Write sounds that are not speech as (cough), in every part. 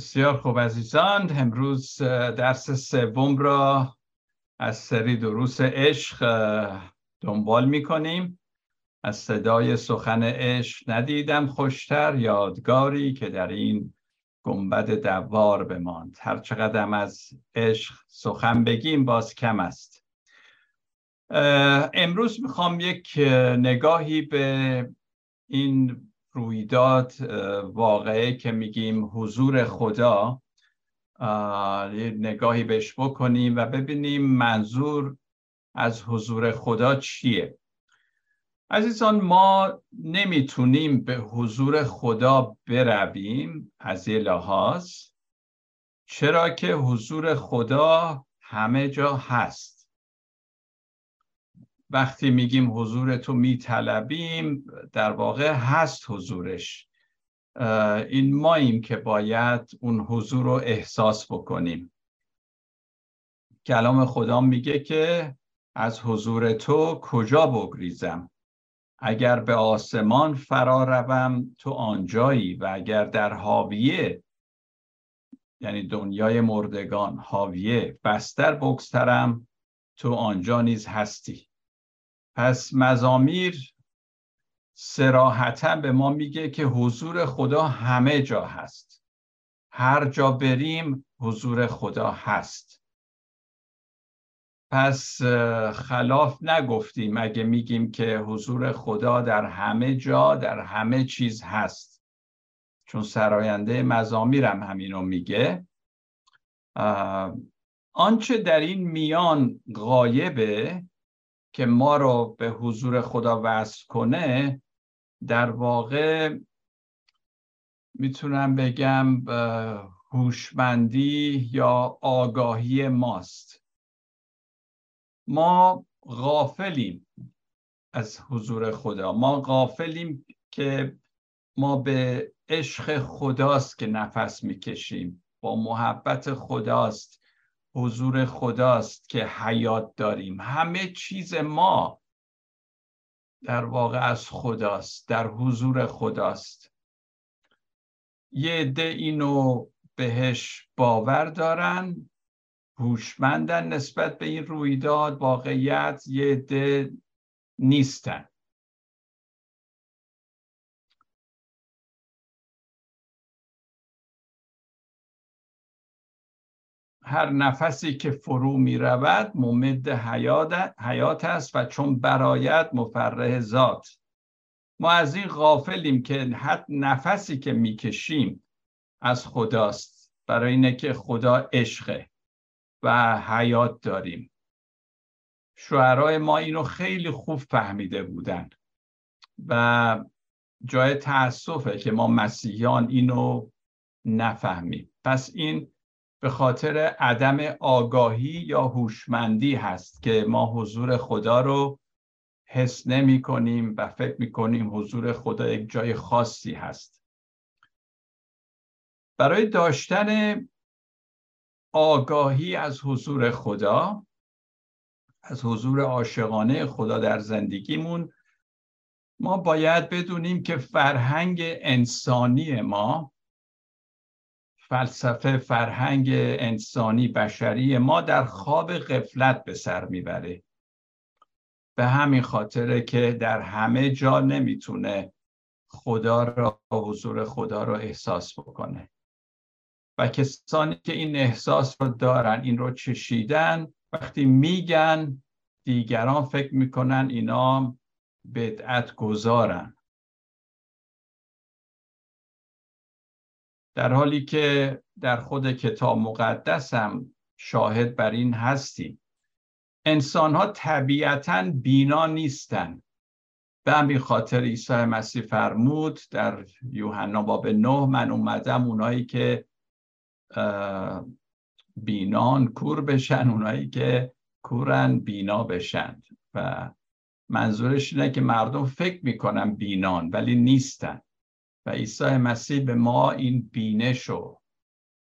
بسیار خوب عزیزان امروز درس سوم را از سری دروس عشق دنبال می کنیم از صدای سخن عشق ندیدم خوشتر یادگاری که در این گنبد دوار بماند. هر چقدر از عشق سخن بگیم باز کم است. امروز می‌خوام یک نگاهی به این رویداد واقعه که میگیم حضور خدا یه نگاهی بهش بکنیم و ببینیم منظور از حضور خدا چیه. عزیزان ما نمی‌تونیم به حضور خدا برویم از یه لحاظ چرا که حضور خدا همه جا هست. وقتی میگیم حضور تو میطلبیم در واقع هست حضورش. این ماییم که باید اون حضور رو احساس بکنیم. کلام خدا میگه که از حضور تو کجا بگریزم؟ اگر به آسمان فرا روم تو آنجایی و اگر در حاویه یعنی دنیای مردگان حاویه بستر بگسترم تو آنجا نیز هستی. پس مزامیر سراحتا به ما میگه که حضور خدا همه جا هست. هر جا بریم حضور خدا هست. پس خلاف نگفتیم اگه میگیم که حضور خدا در همه جا در همه چیز هست. چون سراینده مزامیرم همینو میگه. آنچه در این میان غایبه که ما رو به حضور خدا وصل کنه در واقع می‌تونم بگم هوشمندی یا آگاهی ماست. ما غافلیم از حضور خدا. ما غافلیم که ما به عشق خداست که نفس می‌کشیم. با محبت خداست. حضور خداست که حیات داریم. همه چیز ما در واقع از خداست در حضور خداست. یه عده اینو بهش باور دارن هوشمندن نسبت به این رویداد واقعیت یه عده نیستن. هر نفسی که فرو می رود ممد حیات, است و چون برایت مفرح ذات. ما از این غافلیم که حتی نفسی که می‌کشیم از خداست. برای اینه که خدا عشقه و حیات داریم. شعرهای ما اینو خیلی خوب فهمیده بودن و جای تاسفه که ما مسیحیان اینو نفهمیم. پس این به خاطر عدم آگاهی یا هوشمندی هست که ما حضور خدا رو حس نمی کنیم و فکر می کنیم حضور خدا یک جای خاصی هست. برای داشتن آگاهی از حضور خدا از حضور عاشقانه خدا در زندگیمون ما باید بدونیم که فرهنگ انسانی ما فلسفه فرهنگ انسانی بشری ما در خواب غفلت به سر می‌بره. به همین خاطره که در همه جا نمی‌تونه خدا را حضور خدا را احساس بکنه. و کسانی که این احساس رو دارن این رو چشیدن وقتی میگن دیگران فکر می‌کنن اینا بدعت گذارن. در حالی که در خود کتاب مقدس هم شاهد بر این هستیم. انسان ها طبیعتا بینا نیستن. به همین خاطر عیسی مسیح فرمود در یوحنا باب نه من اومدم اونایی که بینان کور بشن اونایی که کورن بینا بشن. و منظورش اینه که مردم فکر می‌کنن بینان ولی نیستن. عیسی مسیح به ما این بینش رو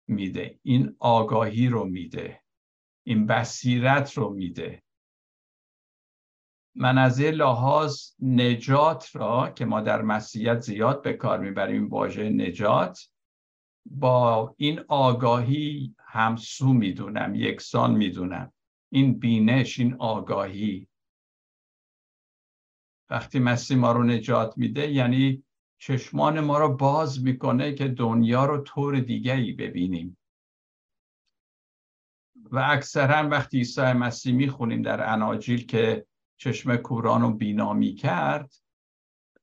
میده این آگاهی رو میده این بصیرت رو میده. من از این لحاظ نجات را که ما در مسیحیت زیاد به کار می‌بریم واژه نجات با این آگاهی همسو می‌دونم یکسان می‌دونم. این بینش این آگاهی. وقتی مسیح ما رو نجات میده یعنی چشمان ما رو باز می‌کنه که دنیا رو طور دیگری ببینیم. و اکثرا وقتی عیسی مسیح می‌خونیم در اناجیل که چشم کوران رو بینامی کرد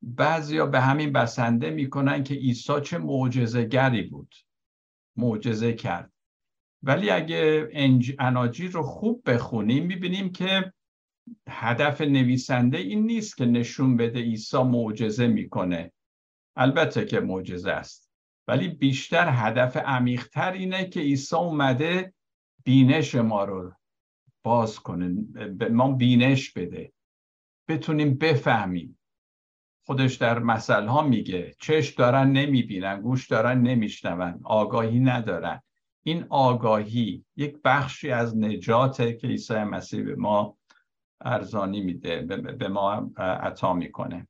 بعضیا به همین بسنده می‌کنن که عیسی چه معجزهگری بود. معجزه کرد. ولی اگه اناجیل رو خوب بخونیم می‌بینیم که هدف نویسنده این نیست که نشون بده عیسی معجزه می‌کنه. البته که معجزه است. ولی بیشتر هدف عمیقتر اینه که عیسی اومده بینش ما رو باز کنه به ما بینش بده. بتونیم بفهمیم. خودش در مثل ها میگه چشم دارن نمی‌بینن گوش دارن نمیشنون آگاهی ندارن. این آگاهی یک بخشی از نجاته که عیسی مسیح به ما ارزانی میده به ما عطا می‌کنه.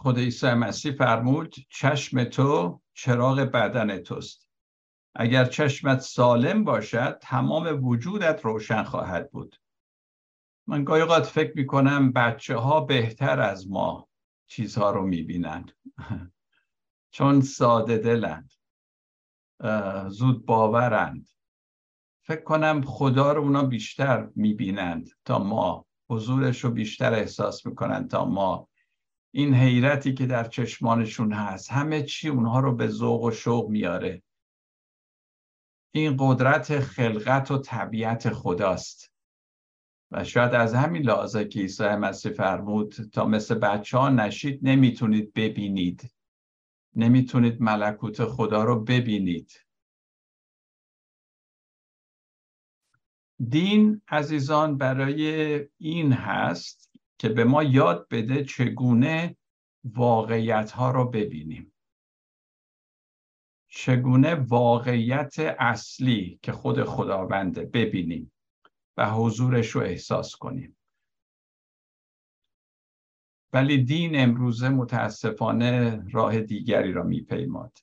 خود عیسی مسیح فرمود چشم تو چراغ بدن توست. اگر چشمت سالم باشد تمام وجودت روشن خواهد بود. من گاهی اوقات فکر می‌کنم بچه ها بهتر از ما چیزها رو می‌بینند. (laughs) چون ساده دلند. زود باورند. فکر کنم خدا رو اونا بیشتر می‌بینند تا ما. حضورش رو بیشتر احساس می‌کنند تا ما. این حیرتی که در چشمانشون هست همه چی اونها رو به ذوق و شوق میاره. این قدرت خلقت و طبیعت خداست. و شاید از همین لحاظه که عیسی مسیح فرمود تا مثل بچه ها نشید نمی‌تونید ببینید. نمی‌تونید ملکوت خدا رو ببینید. دین عزیزان برای این هست که به ما یاد بده چگونه واقعیت ها رو ببینیم. چگونه واقعیت اصلی که خود خداونده ببینیم و حضورش رو احساس کنیم. ولی دین امروزه متاسفانه راه دیگری را میپیماد.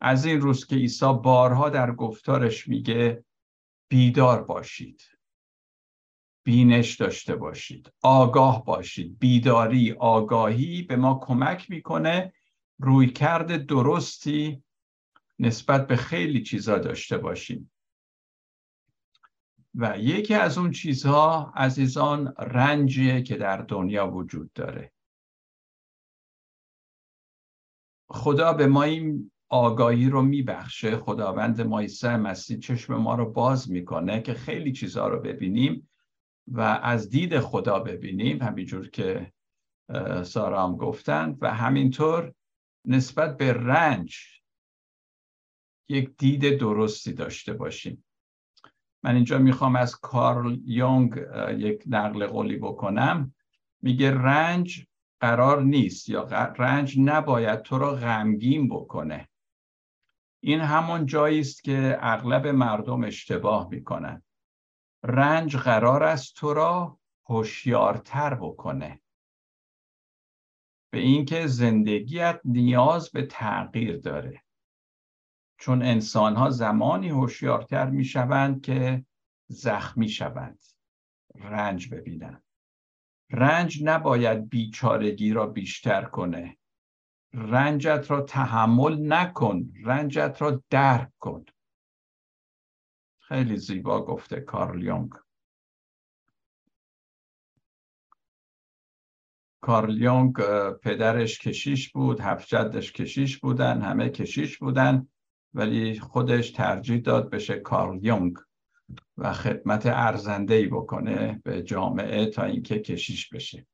از این روز که عیسی بارها در گفتارش میگه بیدار باشید. بینش داشته باشید. آگاه باشید. بیداری آگاهی به ما کمک می‌کنه. روی کرد درستی نسبت به خیلی چیزا داشته باشیم. و یکی از اون چیزها عزیزان رنجیه که در دنیا وجود داره. خدا به ما این آگاهی رو میبخشه. خداوند ما عیسی مسیح چشم ما رو باز می‌کنه که خیلی چیزها رو ببینیم. و از دید خدا ببینیم همینجور که سارا هم گفتند و همینطور نسبت به رنج یک دید درستی داشته باشیم. من اینجا می‌خوام از کارل یونگ یک نقل قولی بکنم. میگه رنج قرار نیست یا رنج نباید تو را غمگین بکنه. این همون جایی است که اغلب مردم اشتباه می‌کنن. رنج قرار است تو را هوشیارتر بکنه. به اینکه زندگیت نیاز به تغییر داره. چون انسان ها زمانی هوشیارتر می شوند که زخمی شوند. رنج ببینند رنج نباید بیچارگی را بیشتر کنه. رنجت را تحمل نکن. رنجت را درک کن. خیلی زیبا گفته کارل یونگ. کارل یونگ پدرش کشیش بود هفت جدش کشیش بودن همه کشیش بودن ولی خودش ترجیح داد بشه کارل یونگ و خدمت ارزنده بکنه به جامعه تا اینکه کشیش بشه.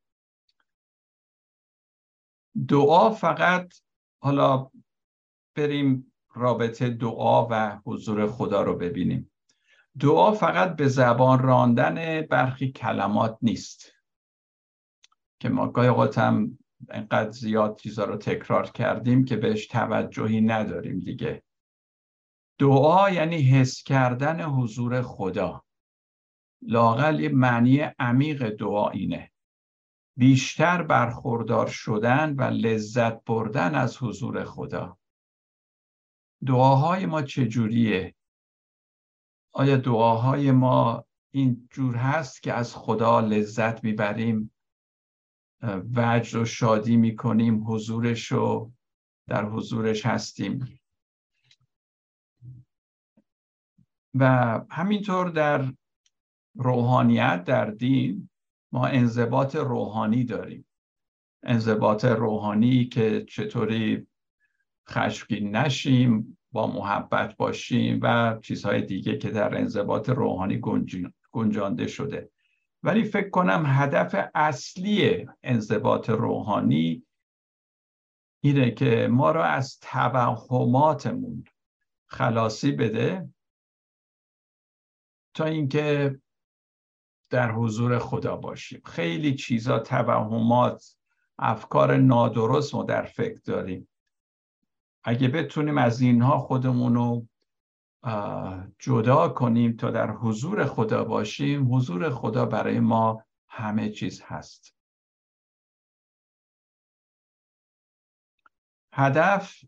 دعا فقط حالا بریم رابطه دعا و حضور خدا رو ببینیم. دعا فقط به زبان راندن برخی کلمات نیست. که ما گاهی هم اینقدر زیاد چیزا رو تکرار کردیم که بهش توجهی نداریم دیگه. دعا یعنی حس کردن حضور خدا. لاقل یه معنی عمیق دعا اینه. بیشتر برخوردار شدن و لذت بردن از حضور خدا. دعاهای ما چجوریه؟ آیا دعاهای ما این جور هست که از خدا لذت می‌بریم؟ وجد و شادی می‌کنیم حضورش رو در حضورش هستیم. و همینطور در روحانیت در دین ما انضباط روحانی داریم. انضباط روحانی که چطوری خشمگین نشیم با محبت باشیم و چیزهای دیگه که در انضباط روحانی گنجانده شده. ولی فکر کنم هدف اصلی انضباط روحانی اینه که ما را از توهماتمون خلاصی بده تا اینکه در حضور خدا باشیم. خیلی چیزا توهمات افکار نادرست ما در فکر داریم. اگه بتونیم از اینها خودمون رو جدا کنیم تا در حضور خدا باشیم حضور خدا برای ما همه چیز هست. هدف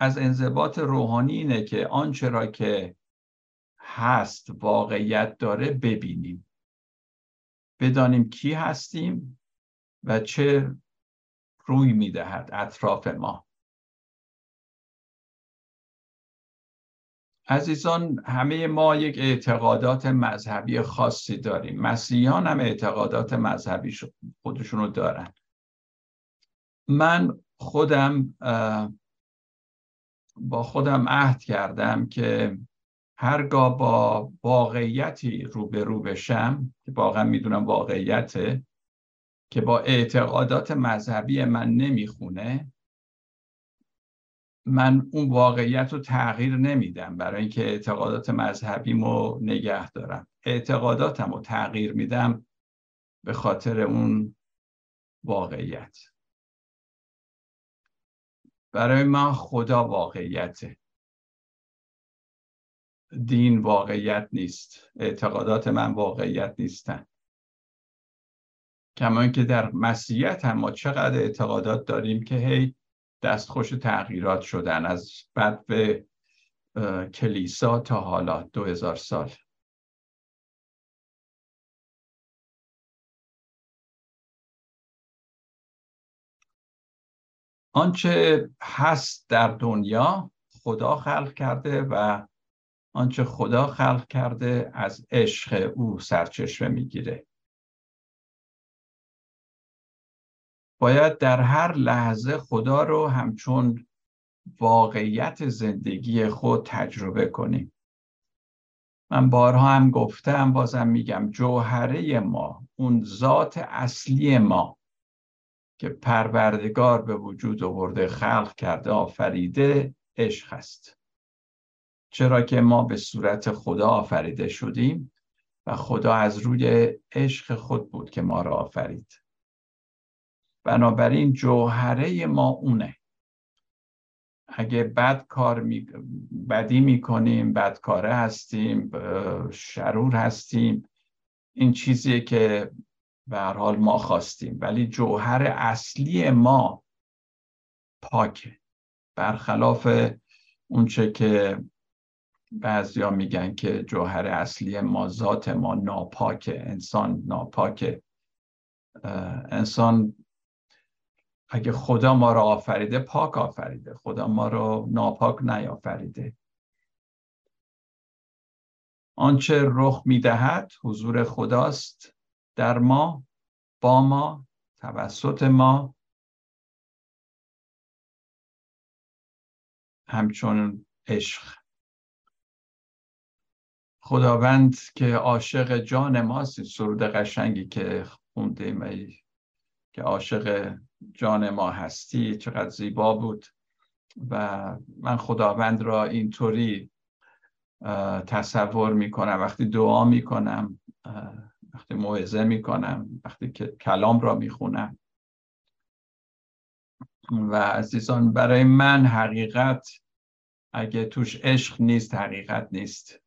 از انضباط روحانی اینه که آنچه را که هست واقعیت داره ببینیم. بدانیم کی هستیم و چه روی می‌دهد اطراف ما. عزیزان همه ما یک اعتقادات مذهبی خاصی داریم. مسیحیان هم اعتقادات مذهبی خودشونو دارن. من خودم با خودم عهد کردم که هرگاه با واقعیتی روبرو بشم که واقعا می‌دونم واقعیته که با اعتقادات مذهبی من نمی‌خونه من اون واقعیت رو تغییر نمیدم برای اینکه اعتقادات مذهبیمو نگه دارم. اعتقاداتم رو تغییر میدم به خاطر اون واقعیت. برای من خدا واقعیته. دین واقعیت نیست. اعتقادات من واقعیت نیستن. کما اینکه در مسیحیت هم ما چقدر اعتقادات داریم که هی دستخوش تغییرات شدن از بعد به کلیسا تا حالا دو هزار سال. آنچه هست در دنیا خدا خلق کرده و آنچه خدا خلق کرده از عشق او سرچشمه می‌گیره. باید در هر لحظه خدا رو همچون واقعیت زندگی خود تجربه کنیم. من بارها هم گفتم بازم میگم جوهره ما اون ذات اصلی ما که پروردگار به وجود آورده خلق کرده آفریده عشق است. چرا که ما به صورت خدا آفریده شدیم و خدا از روی عشق خود بود که ما را آفرید. بنابراین جوهره ما اونه. اگه بد کار می... بدی می‌کنیم بدکاره هستیم شرور هستیم این چیزیه که به هر حال ما خواستیم. ولی جوهر اصلی ما پاکه. برخلاف اونچه که بعضیا میگن که جوهر اصلی ما ذات ما ناپاکه انسان ناپاکه. انسان اگه خدا ما رو آفریده پاک آفریده. خدا ما رو ناپاک نیافریده. آنچه رخ می‌دهد حضور خداست در ما با ما توسط ما. همچون عشق. خداوند که عاشق جان ماست سرود قشنگی که خوندیم که عاشق جان ما هستی چقدر زیبا بود. و من خداوند را اینطوری تصور می‌کنم وقتی دعا می‌کنم وقتی موعظه می‌کنم وقتی که کلام را می‌خونم. و عزیزان برای من حقیقت اگه توش عشق نیست حقیقت نیست.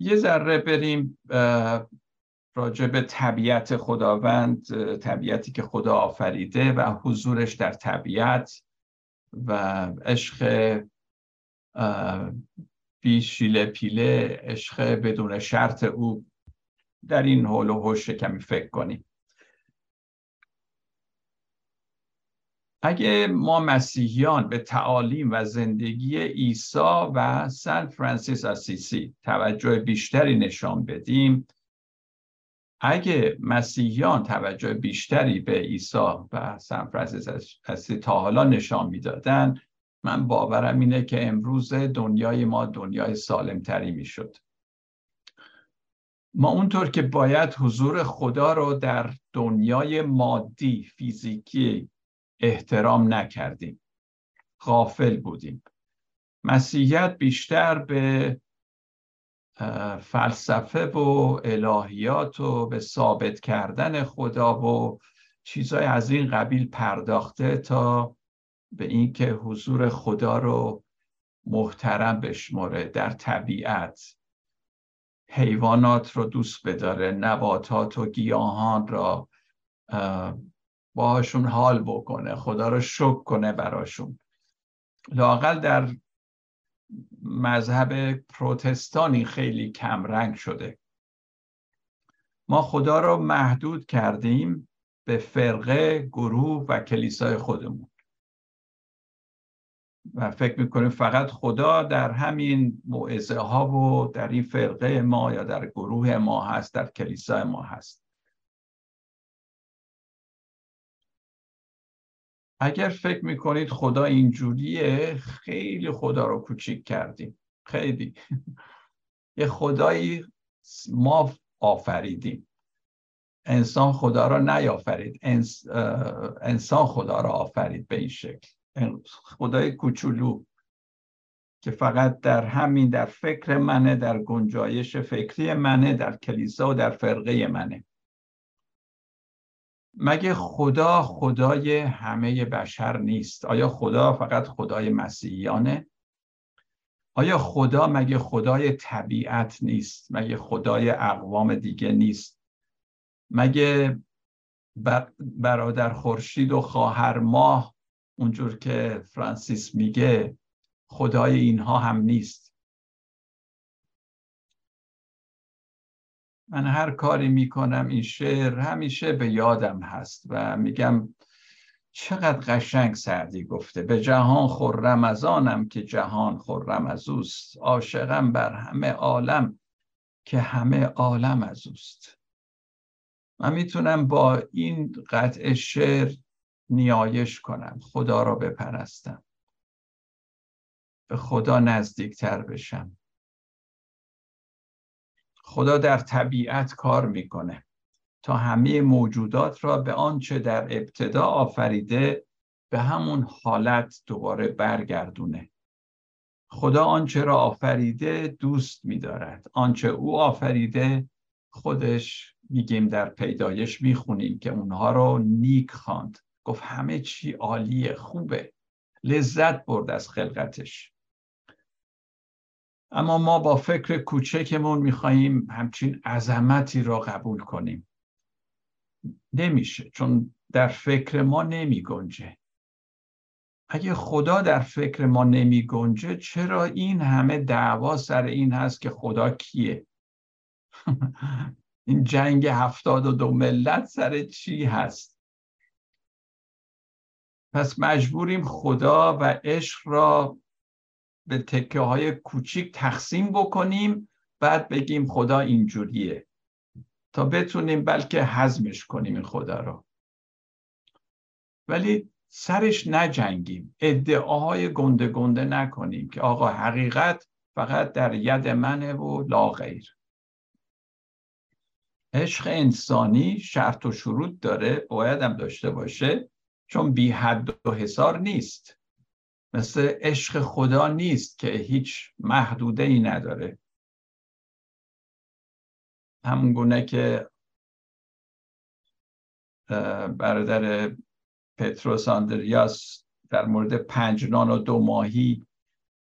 یه ذره بریم راجع به طبیعت خداوند طبیعتی که خدا آفریده و حضورش در طبیعت و عشق بی شیله پیله عشق بدون شرط او. در این حول و حوش کمی فکر کنیم. اگه ما مسیحیان به تعالیم و زندگی عیسی و سن فرانسیس آسیسی توجه بیشتری نشان بدیم اگه مسیحیان توجه بیشتری به عیسی و سن فرانسیس آسیسی تا حالا نشان می‌دادن من باورم اینه که امروز دنیای ما دنیای سالمتری می‌شد. ما اونطور که باید حضور خدا رو در دنیای مادی فیزیکی احترام نکردیم. غافل بودیم. مسیحیت بیشتر به فلسفه و الهیات و به ثابت کردن خدا و چیزهای از این قبیل پرداخته تا به اینکه حضور خدا رو محترم بشمره در طبیعت. حیوانات رو دوست بداره نباتات و گیاهان را باهاشون حال بکنه خدا رو شک کنه براشون. لاقل در مذهب پروتستانی خیلی کمرنگ شده. ما خدا رو محدود کردیم به فرقه گروه و کلیسای خودمون. و فکر می‌کنیم فقط خدا در همین موعظه ها و در این فرقه ما یا در گروه ما هست در کلیسای ما هست. اگر فکر می‌کنید خدا اینجوریه خیلی خدا رو کوچیک کردیم. خیلی. یه خدایی ما آفریدیم. انسان خدا را نیافرید. انسان خدا را آفرید به این شکل. خدای کوچولو که فقط در همین در فکر منه در گنجایش فکری منه در کلیسا و در فرقه منه. مگه خدا خدای همه بشر نیست؟ آیا خدا فقط خدای مسیحیانه؟ آیا خدا مگه خدای طبیعت نیست؟ مگه خدای اقوام دیگه نیست؟ مگه برادر خورشید و خواهر ماه اونجور که فرانسیس میگه خدای اینها هم نیست؟ من هر کاری می‌کنم این شعر همیشه به یادم هست و میگم چقدر قشنگ سعدی گفته به جهان خرم از آنم که جهان خرم از اوست عاشقم بر همه عالم که همه عالم از اوست. من می‌تونم با این قطع شعر نیایش کنم خدا را بپرستم به خدا نزدیکتر بشم. خدا در طبیعت کار می‌کنه. تا همه موجودات را به آنچه در ابتدا آفریده به همون حالت دوباره برگردونه. خدا آنچه را آفریده دوست میدارد. آنچه او آفریده خودش میگیم در پیدایش می‌خونیم که اونها رو نیک خواند. گفت همه چی عالیه خوبه. لذت برد از خلقتش. اما ما با فکر کوچکمون میخواییم همچین عظمتی را قبول کنیم. نمیشه چون در فکر ما نمی گنجه اگه خدا در فکر ما نمی گنجه چرا این همه دعوا سر این هست که خدا کیه؟ (laughs) این جنگ هفتاد و دو ملت سر چی هست؟ پس مجبوریم خدا و عشق را به تکه های کوچیک تقسیم بکنیم بعد بگیم خدا اینجوریه. تا بتونیم بلکه حزمش کنیم این خدا رو. ولی سرش نجنگیم. ادعاهای گنده گنده نکنیم که آقا حقیقت فقط در ید منه و لا غیر. عشق انسانی شرط و شروط داره باید هم داشته باشه چون بی حد و حسار نیست. مثل عشق خدا نیست که هیچ محدوده ای نداره. همون گونه که برادر پتروس آندریاس در مورد پنج نان و دو ماهی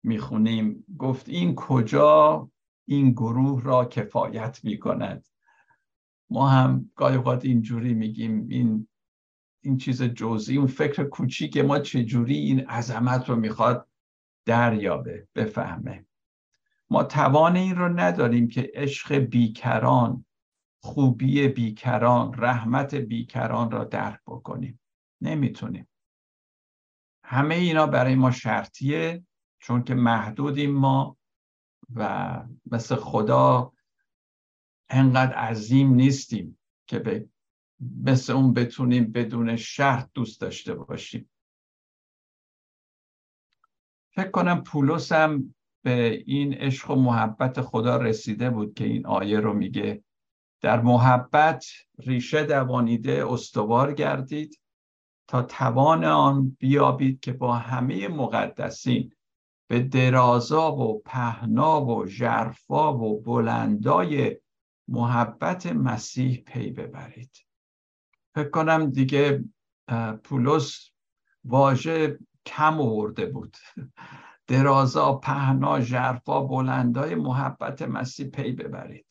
می‌خونیم. گفت این کجا این گروه را کفایت می کند ما هم گاهی اوقات اینجوری میگیم این این چیز جزئی اون فکر کوچیک ما چجوری این عظمت رو می‌خواد دریابه بفهمه. ما توان این رو نداریم که عشق بیکران خوبی بیکران رحمت بیکران را درک بکنیم. نمی‌تونیم. همه اینا برای ما شرطیه چون که محدودیم ما و مثل خدا انقدر عظیم نیستیم که به مثل اون بتونیم بدون شرط دوست داشته باشیم. فکر کنم پولس هم به این عشق و محبت خدا رسیده بود که این آیه رو میگه. در محبت ریشه دوانیده استوار گردید تا توان آن بیابید که با همه مقدسین به درازا و پهنا و ژرفا و بلندای محبت مسیح پی ببرید. فکر کنم دیگه پولس واژه کم آورده بود. درازا پهنا ژرفا بلندای محبت مسیح پی ببرید.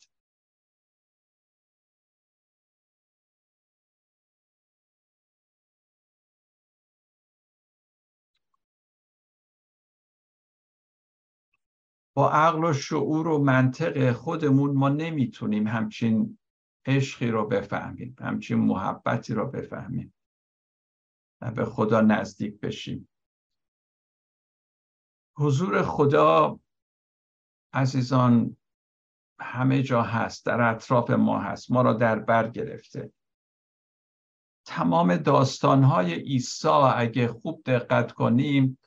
با عقل و شعور و منطق خودمون ما نمی‌تونیم همچین عشقی رو بفهمیم همچین محبتی رو بفهمیم و به خدا نزدیک بشیم. حضور خدا عزیزان همه جا هست در اطراف ما هست ما را در بر گرفته. تمام داستانهای عیسی اگه خوب دقت کنیم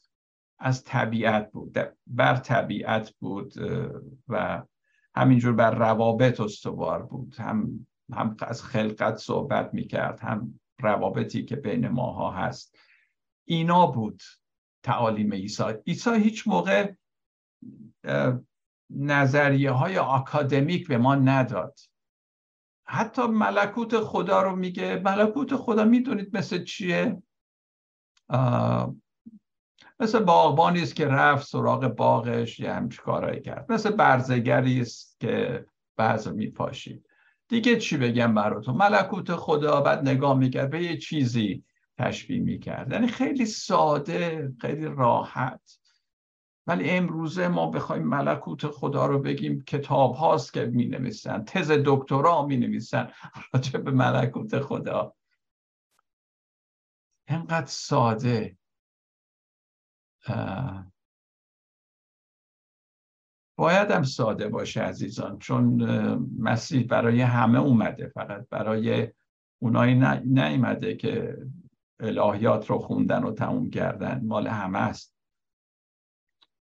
از طبیعت بود بر طبیعت بود و همینجور بر روابط استوار بود. هم, هم از خلقت صحبت می‌کرد هم روابطی که بین ماها هست. اینا بود تعالیم عیسی. عیسی هیچ موقع نظریه های آکادمیک به ما نداد. حتی ملکوت خدا رو میگه. ملکوت خدا می‌دونید مثل چیه؟ مثل باغبانی است که رفت سراغ باغش یه همچه کارایی کرد. مثل برزگری است که بعض میپاشید. دیگه چی بگم براتون؟ ملکوت خدا بعد نگاه می‌کرد به یه چیزی تشبیه می‌کرد. یعنی خیلی ساده خیلی راحت. ولی امروزه ما بخوایم ملکوت خدا رو بگیم کتاب هاست که می نویسن تز دکترا می نویسن راجع به ملکوت خدا. اینقدر ساده. باید هم ساده باشه عزیزان چون مسیح برای همه اومده فقط برای اونایی نیومده که الهیات رو خوندن و تموم کردن مال همه است.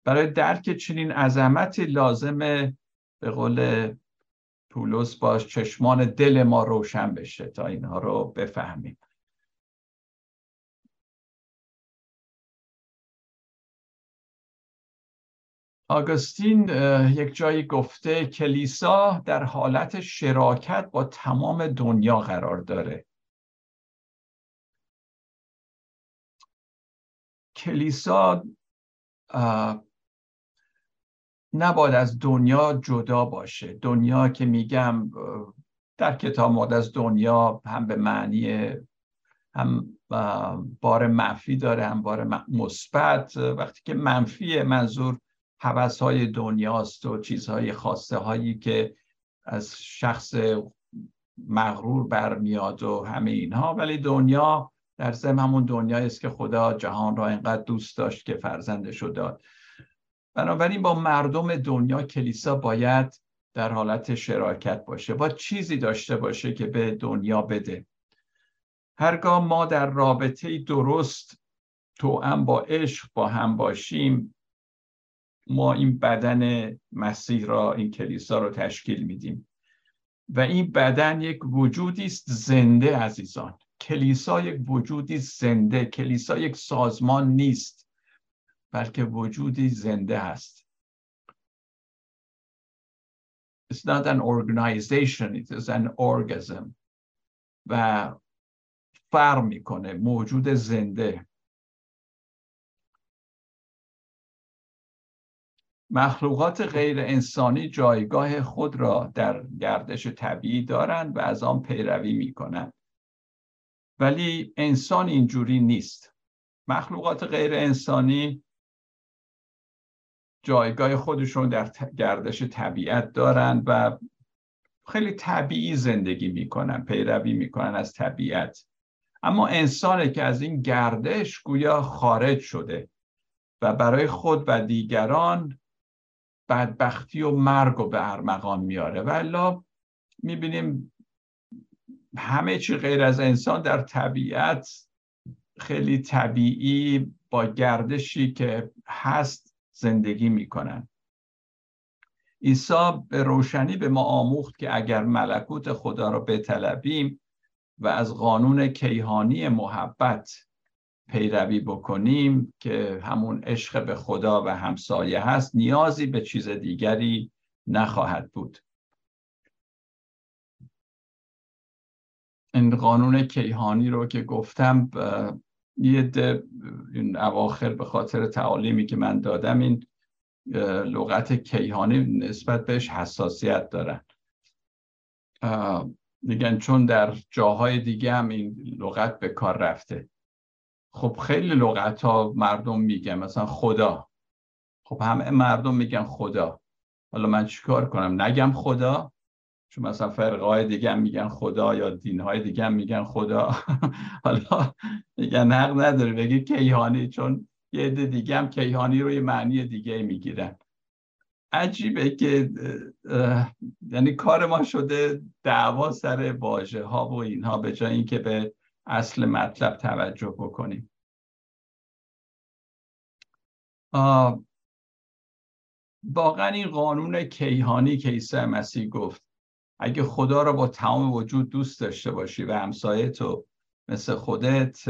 برای درک چنین عظمتی لازمه به قول پولس باش چشمان دل ما روشن بشه تا اینها رو بفهمیم. آگوستین یک جایی گفته کلیسا در حالت شراکت با تمام دنیا قرار داره. کلیسا نباید از دنیا جدا باشه. دنیا که میگم در کتاب ماد از دنیا هم به معنی هم بار منفی داره هم بار مثبت. وقتی که منفی منظور حوث های دنیاست و چیزهای خاصه هایی که از شخص مغرور برمیاد و همه اینها. ولی دنیا در ضمن همون دنیایی است که خدا جهان را اینقدر دوست داشت که فرزندش رو داد. بنابراین با مردم دنیا کلیسا باید در حالت شراکت باشه با چیزی داشته باشه که به دنیا بده. هرگاه ما در رابطه درست هم با عشق با هم باشیم ما این بدن مسیح را این کلیسا رو تشکیل میدیم. و این بدن یک وجودی است زنده عزیزان. کلیسا یک وجودی زنده کلیسا یک سازمان نیست بلکه وجودی زنده هست. It's not an organization, it is an organism. و فرق می‌کنه موجود زنده. مخلوقات غیر انسانی جایگاه خود را در گردش طبیعی دارند و از آن پیروی می کنند ولی انسان اینجوری نیست. مخلوقات غیر انسانی جایگاه خودشون در گردش طبیعت دارند و خیلی طبیعی زندگی می‌کنن پیروی می‌کنن از طبیعت. اما انسانه که از این گردش گویا خارج شده و برای خود و دیگران بدبختی و مرگ و به ارمغان میاره. و الا می‌بینیم همه چی غیر از انسان در طبیعت خیلی طبیعی با گردشی که هست زندگی می‌کنن. عیسی به روشنی به ما آموخت که اگر ملکوت خدا را بطلبیم و از قانون کیهانی محبت پیروی بکنیم که همون عشق به خدا و همسایه هست نیازی به چیز دیگری نخواهد بود. این قانون کیهانی رو که گفتم یه این اواخر به خاطر تعالیمی که من دادم این لغت کیهانی نسبت بهش حساسیت دارن. میگن چون در جاهای دیگه هم این لغت به کار رفته. خب خیلی لغت ها مردم میگن مثلا خدا. خب همه مردم میگن خدا. حالا من چیکار کنم؟ نگم خدا؟ چون مثلا فرقه های دیگه هم میگن خدا یا دین های دیگه هم میگن خدا. (laughs) حالا میگن حق نداره بگی کیهانی چون یه عده دیگه هم کیهانی رو یه معنی دیگه می‌گیرن. عجیبه که یعنی کار ما شده دعوا سر واژه ها و اینها به جای اینکه به اصل مطلب توجه بکنیم. واقعا این قانون کیهانی که عیسی مسیح گفت اگه خدا رو با تمام وجود دوست داشته باشی و همسایه تو مثل خودت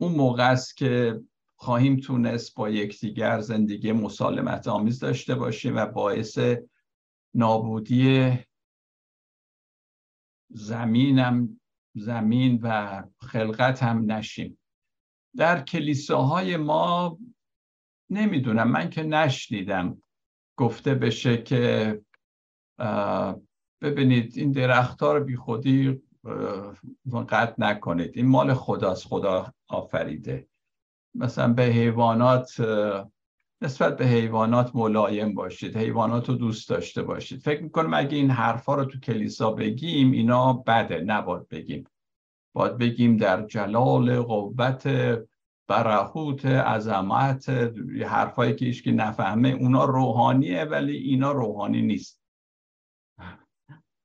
اون موقع است که خواهیم تونست با یکدیگر زندگی مسالمت آمیز داشته باشیم و باعث نابودی زمینم زمین و خلقت هم نشیم. در کلیساهای ما نمی‌دونم من که نشنیدم. گفته بشه که ببینید این درختها رو بی خودی قطع نکنید. این مال خداست خدا آفریده. مثلا به حیوانات نسبت به حیوانات ملایم باشید حیوانات رو دوست داشته باشید. فکر می‌کنم اگه این حرفا رو تو کلیسا بگیم اینا بده نباید بگیم. باید بگیم در جلال قوت برهوت عظمت حرفایی که ایشکی نفهمه اونا روحانیه ولی اینا روحانی نیست.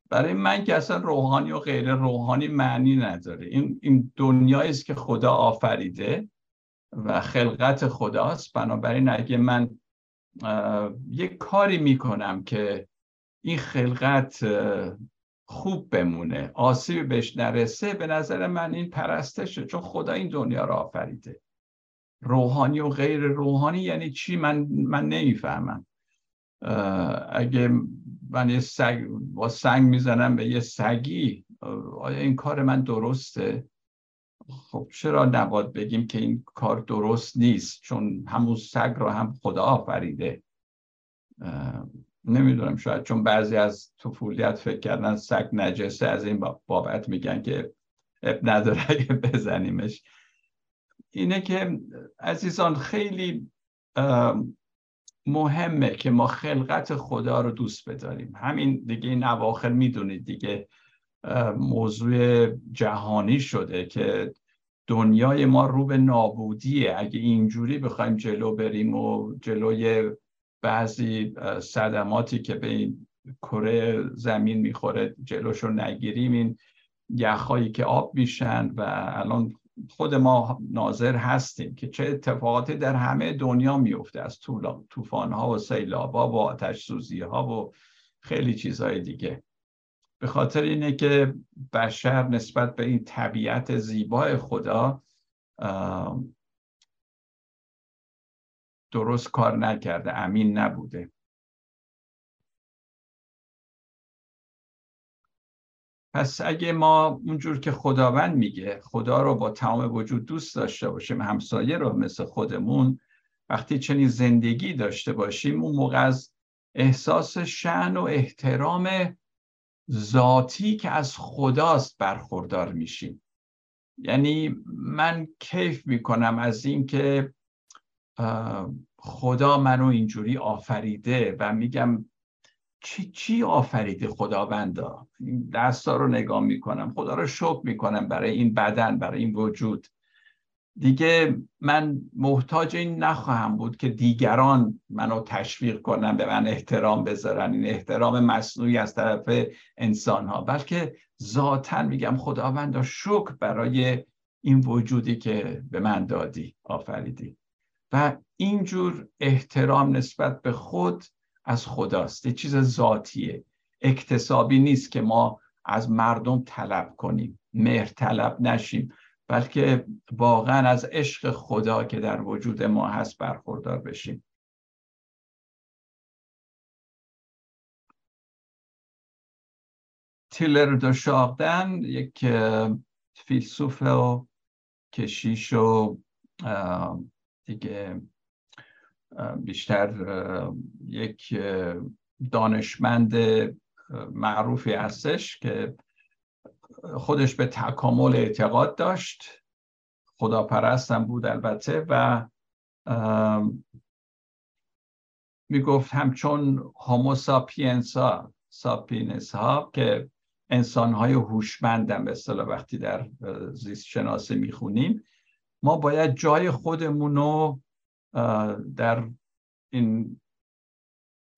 برای من که اصلا روحانی و غیر روحانی معنی نداره. این, این دنیایی که خدا آفریده. و خلقت خداست. بنابراین اگه من یک کاری می‌کنم که این خلقت خوب بمونه آسیب بهش نرسه به نظر من این پرستشه چون خدا این دنیا رو آفریده. روحانی و غیر روحانی یعنی چی؟ من من نمی‌فهمم. اگه من یه سگ با سنگ می‌زنم به یه سگی آیا این کار من درسته؟ خب چرا نباید بگیم که این کار درست نیست؟ چون همون سگ رو هم خدا آفریده. نمی‌دونم شاید چون بعضی از طفولیت فکر کردن سگ نجسه از این بابت میگن که اب نداره اگه بزنیمش. اینه که عزیزان خیلی مهمه که ما خلقت خدا رو دوست بداریم. همین دیگه این اواخر می‌دونید دیگه. موضوع جهانی شده که دنیای ما رو به نابودیه. اگه اینجوری بخوایم جلو بریم و جلوی بعضی صدماتی که به این کره زمین می‌خوره جلوشو نگیریم این یخهایی که آب میشن و الان خود ما ناظر هستیم که چه اتفاقاتی در همه دنیا میفته از طوفان ها و سیلاب ها و آتش سوزی ها و خیلی چیزهای دیگه. به خاطر اینه که بشر نسبت به این طبیعت زیبای خدا درست کار نکرده امین نبوده. پس اگه ما اونجور که خداوند میگه خدا رو با تمام وجود دوست داشته باشیم همسایه رو مثل خودمون وقتی چنین زندگی داشته باشیم اون موقع از احساس شعن و احترام ذاتی که از خداست برخوردار میشیم. یعنی من کیف می‌کنم از اینکه خدا منو اینجوری آفریده و میگم چی چی آفریده خداوندا؟ دستا رو نگاه می‌کنم خدا رو شکر می‌کنم برای این بدن برای این وجود. دیگه من محتاج این نخواهم بود که دیگران منو تشویق کنن به من احترام بذارن. این احترام مصنوعی از طرف انسان ها بلکه ذاتا میگم خداوندا شکر برای این وجودی که به من دادی آفریدی. و اینجور احترام نسبت به خود از خداست. یه چیز ذاتیه. اکتسابی نیست که ما از مردم طلب کنیم. مهر طلب نشیم. بلکه واقعا از عشق خدا که در وجود ما هست برخوردار بشیم. تیلر دو شاقدن یک فیلسوف و کشیش و دیگه بیشتر یک دانشمند معروفی هستش که خودش به تکامل اعتقاد داشت. خداپرستم بود البته و می‌گفت همچون Homo sapiens ها sapiens ها که انسان های هوشمندن به اصطلاح وقتی در زیست شناسی می‌خونیم. ما باید جای خودمون رو در این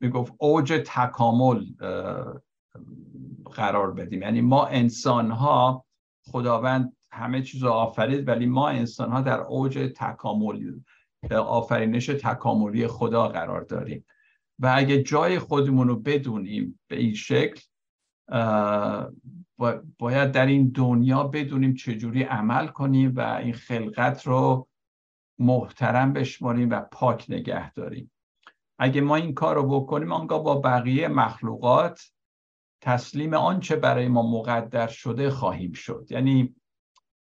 می‌گفت اوج تکامل قرار بدیم. یعنی ما انسان ها خداوند همه چیز رو آفرید ولی ما انسان ها در اوج تکامل آفرینش تکاملی خدا قرار داریم. و اگه جای خودمون رو بدونیم به این شکل باید در این دنیا بدونیم چجوری عمل کنیم و این خلقت رو محترم بشماریم و پاک نگه داریم. اگه ما این کار رو بکنیم آنگاه با بقیه مخلوقات تسلیم آنچه برای ما مقدر شده خواهیم شد. یعنی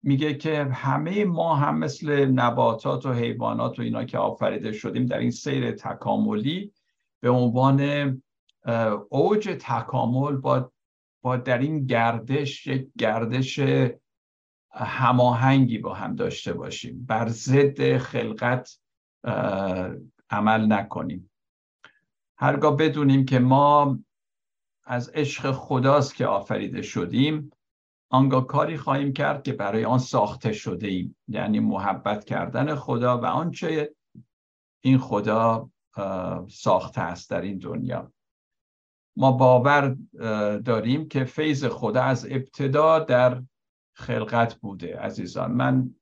میگه که همه ما هم مثل نباتات و حیوانات و اینا که آفریده شدیم در این سیر تکاملی به عنوان اوج تکامل با, با در این گردش یک گردش هماهنگی با هم داشته باشیم. بر ضد خلقت عمل نکنیم. هرگاه بدونیم که ما از عشق خداست که آفریده شدیم. آنگاه کاری خواهیم کرد که برای آن ساخته شده ایم یعنی محبت کردن خدا و آنچه این خدا ساخته است در این دنیا. ما باور داریم که فیض خدا از ابتدا در خلقت بوده عزیزان. من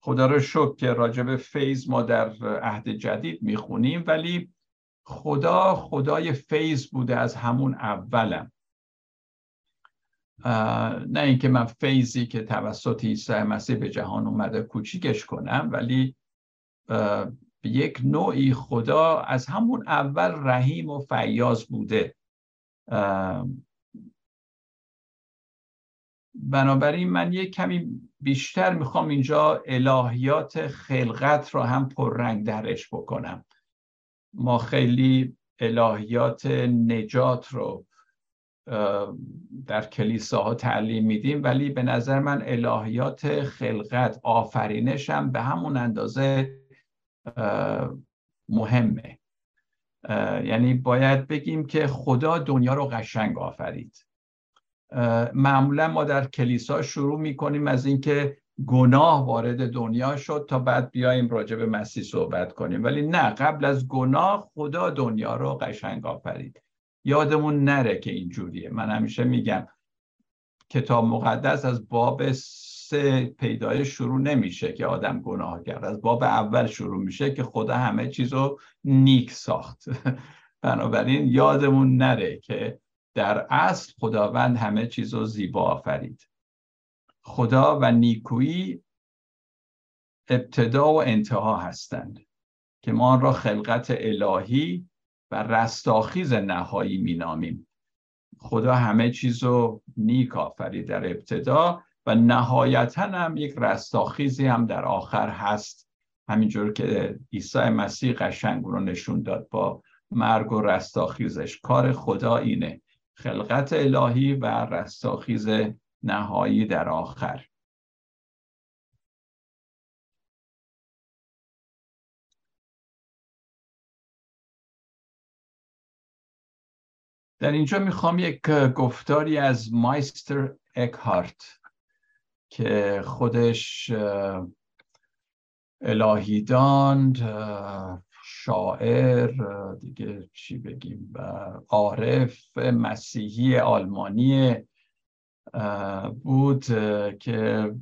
خدا رو شکر که راجب فیض ما در عهد جدید می‌خونیم ولی خدا خدای فیض بوده از همون اولم. نه اینکه من فیضی که توسط عیسی مسیح به جهان اومده کوچیکش کنم ولی به یک نوعی خدا از همون اول رحیم و فیاض بوده. بنابراین من یک کمی بیشتر می‌خوام اینجا الهیات خلقت رو هم پررنگ درش بکنم. ما خیلی الهیات نجات رو در کلیساها تعلیم میدیم ولی به نظر من الهیات خلقت آفرینش هم به همون اندازه مهمه. یعنی باید بگیم که خدا دنیا رو قشنگ آفرید. معمولا ما در کلیسا شروع می‌کنیم از اینکه گناه وارد دنیا شد تا بعد بیایم راجع به مسیح صحبت کنیم. ولی نه قبل از گناه خدا دنیا رو قشنگ آفرید. یادمون نره که اینجوریه من همیشه میگم کتاب مقدس از باب سه پیدایش شروع نمیشه که آدم گناه کرد. از باب اول شروع میشه که خدا همه چیز رو نیک ساخت. (laughs) بنابراین یادمون نره که در اصل خداوند همه چیز رو زیبا آفرید. خدا و نیکویی ابتدا و انتها هستند که ما را خلقت الهی و رستاخیز نهایی مینامیم. خدا همه چیز رو نیک آفرید در ابتدا و نهایتا هم یک رستاخیزی هم در آخر هست. همینجور که عیسی مسیح قشنگ رو نشون داد با مرگ و رستاخیزش. کار خدا اینه. خلقت الهی و رستاخیز نهایی در آخر. در اینجا می‌خوام یک گفتاری از مایستر اکهارت که خودش الهیدان شاعر دیگه چی بگیم عارف مسیحی آلمانی بود که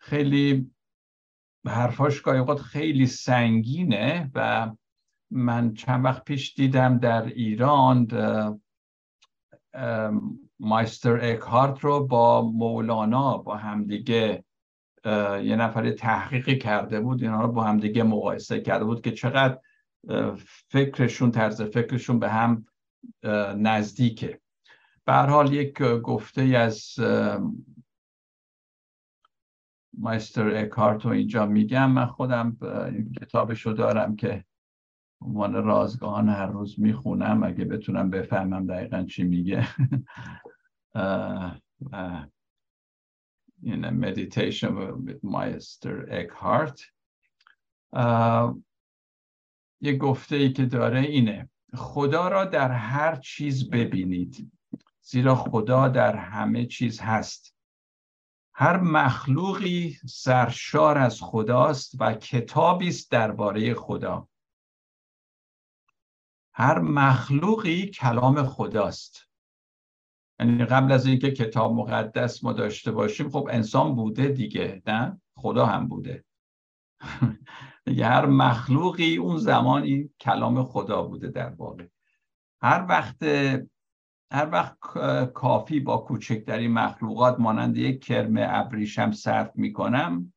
خیلی حرفاش گاهی خیلی سنگینه و من چند وقت پیش دیدم در ایران مایستر اکهارت رو با مولانا با همدیگه یه نفر تحقیقی کرده بود اینا رو با همدیگه مقایسه کرده بود که چقدر فکرشون طرز فکرشون به هم نزدیکه. به حال یک گفته از مایستر اکارت رو اینجا میگم. من خودم این کتابشو دارم که عنوان رازگاهان هر روز می‌خونم. اگه بتونم بفهمم دقیقا چی میگه. (laughs) a meditation with Meister Eckhart یه گفته ای که داره اینه. خدا را در هر چیز ببینید. زیرا خدا در همه چیز هست. هر مخلوقی سرشار از خداست و کتابی است درباره خدا. هر مخلوقی کلام خداست. یعنی قبل از اینکه کتاب مقدس ما داشته باشیم خب انسان بوده دیگه نه؟ خدا هم بوده. (laughs) دیگه هر مخلوقی اون زمان این کلام خدا بوده در واقع. هر وقت هر وقت کافی با کوچکترین مخلوقات مانند یک کرم ابریشم صرف می‌کنم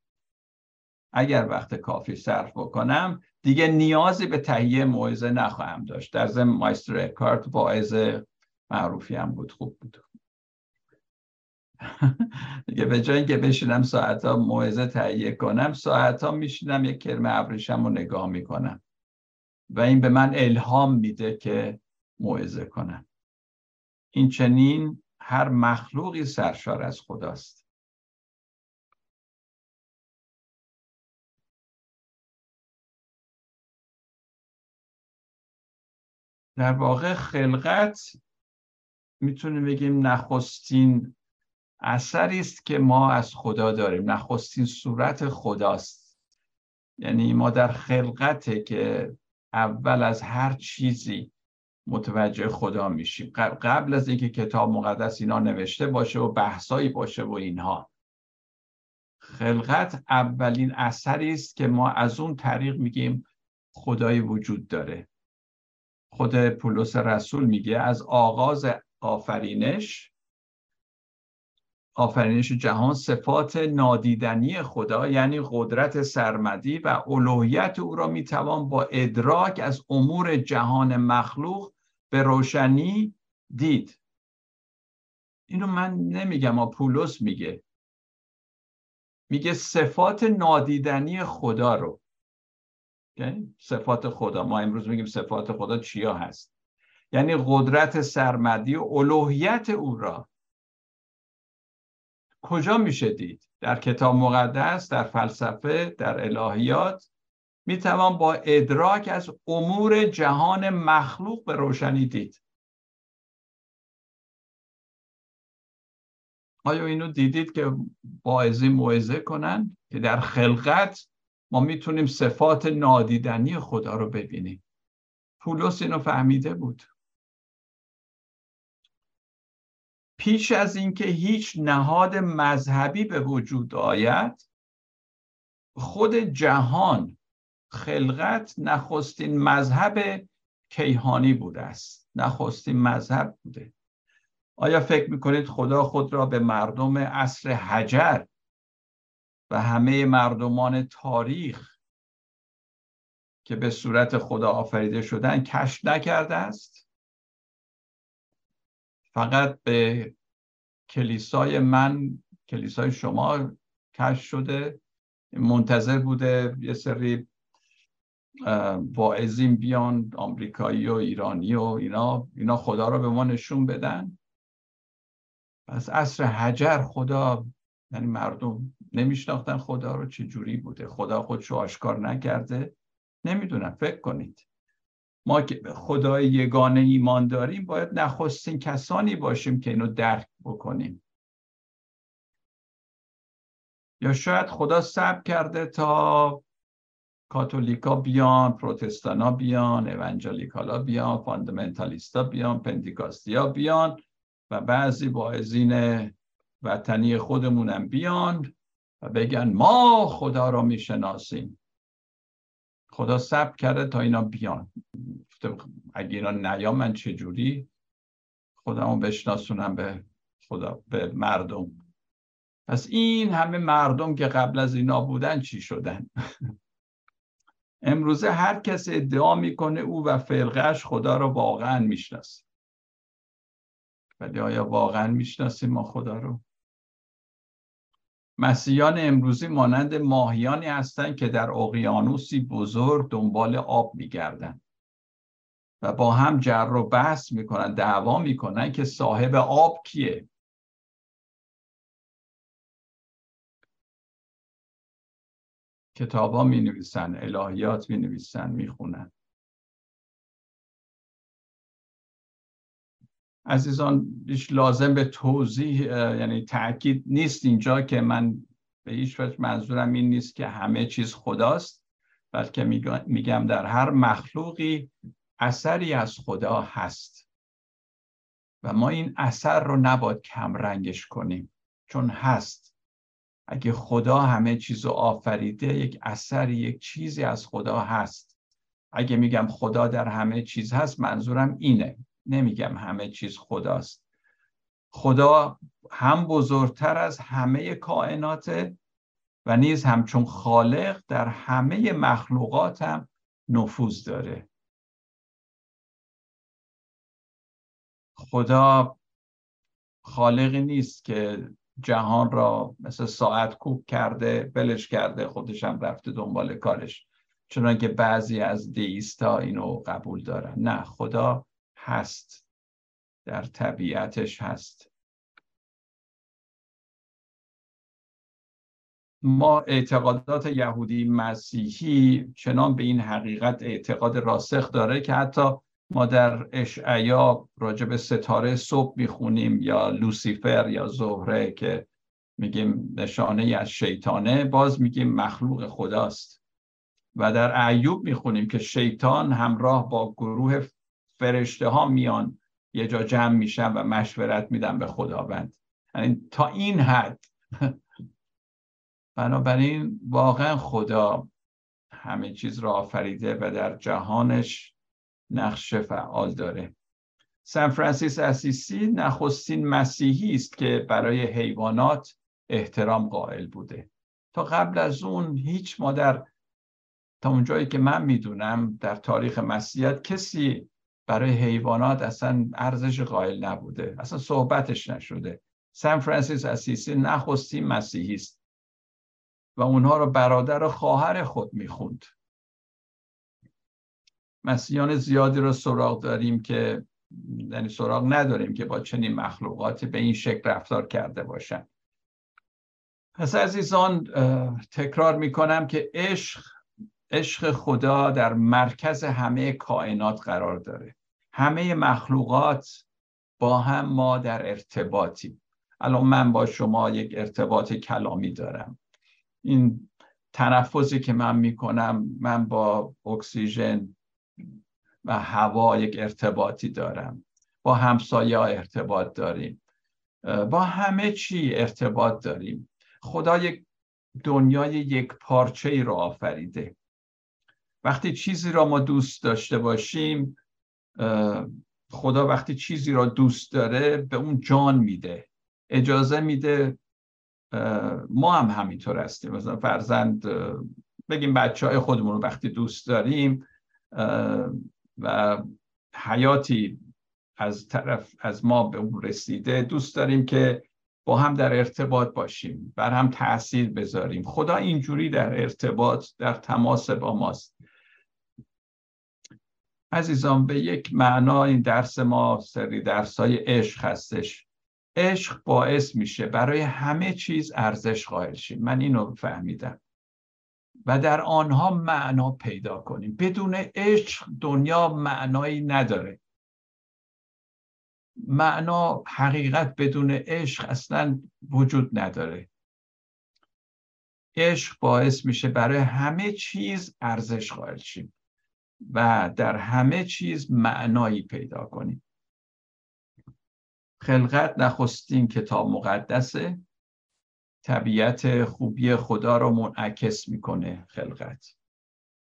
اگر وقت کافی صرف بکنم دیگه نیازی به تهیه موعظه نخواهم داشت. در ضمن مایستر اکارت واعظ معروفی هم بود خوب بود. (laughs) دیگه به جای که بشینم ساعت موعظه تهیه کنم ساعت ها میشینم یک کرم ابریشم رو نگاه می‌کنم. و این به من الهام میده که موعظه کنم. این چنین هر مخلوقی سرشار از خداست. در واقع خلقت می‌تونیم بگیم نخستین اثری است که ما از خدا داریم. نخستین صورت خداست. یعنی ما در خلقته که اول از هر چیزی متوجه خدا میشیم. قبل از اینکه کتاب مقدس اینا نوشته باشه و بحثایی باشه و اینها. خلقت اولین اثری است که ما از اون طریق میگیم خدای وجود داره. خود پولس رسول میگه از آغاز آفرینش آفرینش جهان صفات نادیدنی خدا یعنی قدرت سرمدی و الوهیت او را می‌توان با ادراک از امور جهان مخلوق به روشنی دید. اینو من نمیگم ما پولس میگه. میگه صفات نادیدنی خدا رو. صفات خدا. ما امروز میگیم صفات خدا چیا هست؟ یعنی قدرت سرمدی و الوهیت او را. کجا میشه دید؟ در کتاب مقدس در فلسفه در الهیات؟ می‌توان با ادراک از امور جهان مخلوق به روشنی دید. آیا اینو دیدید که باعثی موعظه کنن که در خلقت ما می‌تونیم صفات نادیدنی خدا رو ببینیم؟ پولس اینو فهمیده بود. پیش از اینکه هیچ نهاد مذهبی به وجود آید خود جهان خلقت نخستین مذهب کیهانی بوده است. نخستین مذهب بوده. آیا فکر می‌کنید خدا خود را به مردم عصر حجر و همه مردمان تاریخ که به صورت خدا آفریده شدن کشف نکرده است؟ فقط به کلیسای من کلیسای شما کش شده منتظر بوده یه سری واعظین بیان آمریکایی و ایرانی و اینا اینا خدا رو به ما نشون بدن. پس عصر حجر خدا یعنی مردم نمیشناختن خدا رو چه جوری بوده. خدا خودشو آشکار نکرده. نمی‌دونم فکر کنید. ما که خدای یگانه ایمان داریم باید نخستین کسانی باشیم که اینو درک بکنیم. یا شاید خدا سب کرده تا کاتولیکا بیان پروتستانا بیان اونجالیکالا بیان فاندمنتالیستا بیان پنتیکاستیا بیان و بعضی باعثین وطنی خودمونم بیان و بگن ما خدا را می‌شناسیم. خدا سب کرده تا اینا بیان. اگه اینا نیامن چجوری خودمو بشناسونم به خدا به مردم. پس این همه مردم که قبل از اینا بودن چی شدن؟ امروزه هر کس ادعا می‌کنه او و فرقش خدا رو واقعا می‌شناسه. ولی آیا واقعا می‌شناسیم ما خدا رو؟ مسیحیان امروزی مانند ماهیانی هستند که در اقیانوسی بزرگ دنبال آب میگردند و با هم جر و بحث می‌کنن دعوا می‌کنن که صاحب آب کیه؟ کتابا می نویسن الهیات می نویسن می خونن عزیزان هیچ لازم به توضیح یعنی تاکید نیست اینجا که من به هیچ وجه منظورم این نیست که همه چیز خداست بلکه میگم در هر مخلوقی اثری از خدا هست. و ما این اثر رو نباید کم رنگش کنیم چون هست. اگه خدا همه چیز رو آفریده یک اثر یک چیزی از خدا هست. اگه میگم خدا در همه چیز هست منظورم اینه. نمیگم همه چیز خداست. خدا هم بزرگتر از همه کائنات و نیز همچون خالق در همه مخلوقات هم نفوذ داره. خدا خالقی نیست که جهان را مثل ساعت کوب کرده بلش کرده خودش هم رفته دنبال کارش. چون که بعضی از دیستا اینو قبول دارن. نه خدا هست. در طبیعتش هست. ما اعتقادات یهودی مسیحی چنان به این حقیقت اعتقاد راسخ داره که حتی ما در اشعیا راجع به ستاره صبح می‌خونیم یا لوسیفر یا زهره که میگیم نشانه از شیطانه باز میگیم مخلوق خداست. و در ایوب می‌خونیم که شیطان همراه با گروه فرشته ها میان یه جا جمع میشن و مشورت میدن به خداوند. یعنی تا این حد. (laughs) بنابراین واقعا خدا همه چیز را آفریده و در جهانش نقش فعال داره. سان فرانسیس اسیسی نخستین مسیحی است که برای حیوانات احترام قائل بوده. تا قبل از اون هیچ مادر تا اونجایی که من می‌دونم در تاریخ مسیحیت کسی برای حیوانات اصلا ارزش قائل نبوده. اصلا صحبتش نشده. سان فرانسیس اسیسی نخستین مسیحی است و اونها رو برادر و خواهر خود می‌خوند. مسیحیان زیادی رو سراغ داریم که یعنی سراغ نداریم که با چنین مخلوقاتی به این شکل رفتار کرده باشن. پس عزیزان تکرار می‌کنم که عشق عشق خدا در مرکز همه کائنات قرار داره. همه مخلوقات با هم ما در ارتباطی الان من با شما یک ارتباط کلامی دارم. این تنفسی که من می‌کنم من با اکسیژن و هوا یک ارتباطی دارم. با همسایه ارتباط داریم. با همه چی ارتباط داریم. خدا یک دنیای یک پارچه ای رو آفریده. وقتی چیزی را ما دوست داشته باشیم خدا وقتی چیزی را دوست داره به اون جان میده. اجازه میده ما هم همینطور هستیم. مثلا فرزند بگیم بچه های خودمون رو وقتی دوست داریم و حیاتی از طرف از ما به اون رسیده دوست داریم که با هم در ارتباط باشیم بر هم تاثیر بذاریم. خدا اینجوری در ارتباط در تماس با ماست. عزیزان به یک معنا این درس ما سری درس های عشق هستش. عشق باعث میشه برای همه چیز ارزش قائل شیم. من اینو فهمیدم. و در آنها معنا پیدا کنیم. بدون عشق دنیا معنایی نداره. معنا حقیقت بدون عشق اصلا وجود نداره. عشق باعث میشه برای همه چیز ارزش قائل شیم و در همه چیز معنایی پیدا کنیم. خلقت نخستین کتاب مقدسه. طبیعت خوبی خدا رو منعکس می‌کنه خلقت.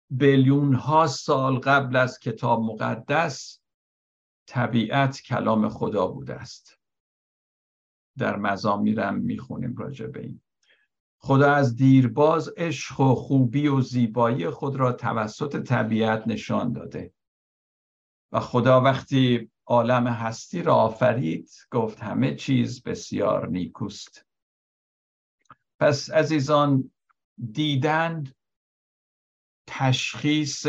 بلیون ها سال قبل از کتاب مقدس طبیعت کلام خدا بوده است. در مزامیرم می‌خونیم راجع به این. خدا از دیرباز عشق و خوبی و زیبایی خود را توسط طبیعت نشان داده. و خدا وقتی عالم هستی را آفرید گفت همه چیز بسیار نیکوست. پس عزیزان دیدن تشخیص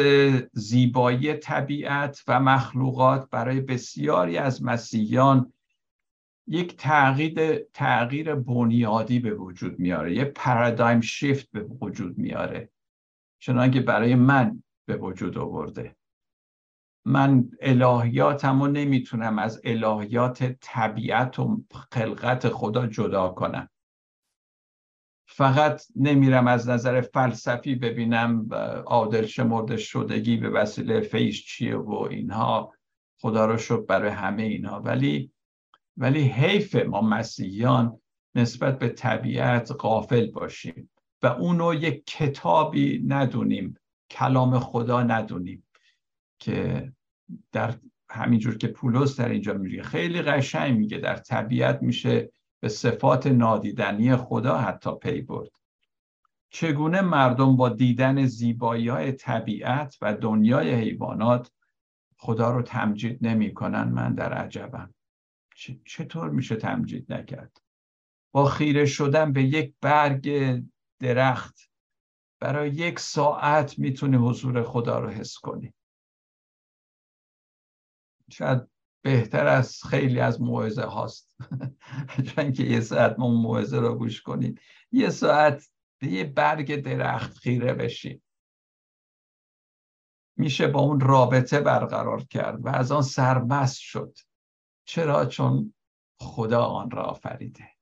زیبایی طبیعت و مخلوقات برای بسیاری از مسیحیان یک تغییر تغییر بنیادی به وجود میاره یه پارادایم شیفت به وجود میاره چنانکه برای من به وجود آورده. من الهیاتم رو نمی‌تونم از الهیات طبیعت و خلقت خدا جدا کنم. فقط نمیرم از نظر فلسفی ببینم عادل شمرده شدگی به وسیله فیش چیه و اینها. خدا رو شد برای همه اینها. ولی ولی حیف ما مسیحیان نسبت به طبیعت قافل باشیم و اونو یک کتابی ندونیم کلام خدا ندونیم که در همینجور که پولس در اینجا میگه. خیلی قشنگ میگه در طبیعت میشه به صفات نادیدنی خدا حتی پی برد. چگونه مردم با دیدن زیبایی های طبیعت و دنیای حیوانات خدا رو تمجید نمی‌کنن من در عجبم. چطور میشه تمجید نکرد؟ با خیره شدن به یک برگ درخت برای یک ساعت می‌تونی حضور خدا رو حس کنی. شاید بهتر از خیلی از موعظه هاست. (laughs) چون که یه ساعت ما موعظه رو گوش کنیم یه ساعت به یه برگ درخت خیره بشیم. میشه با اون رابطه برقرار کرد و از آن سرمست شد. چرا؟ چون خدا آن را آفریده.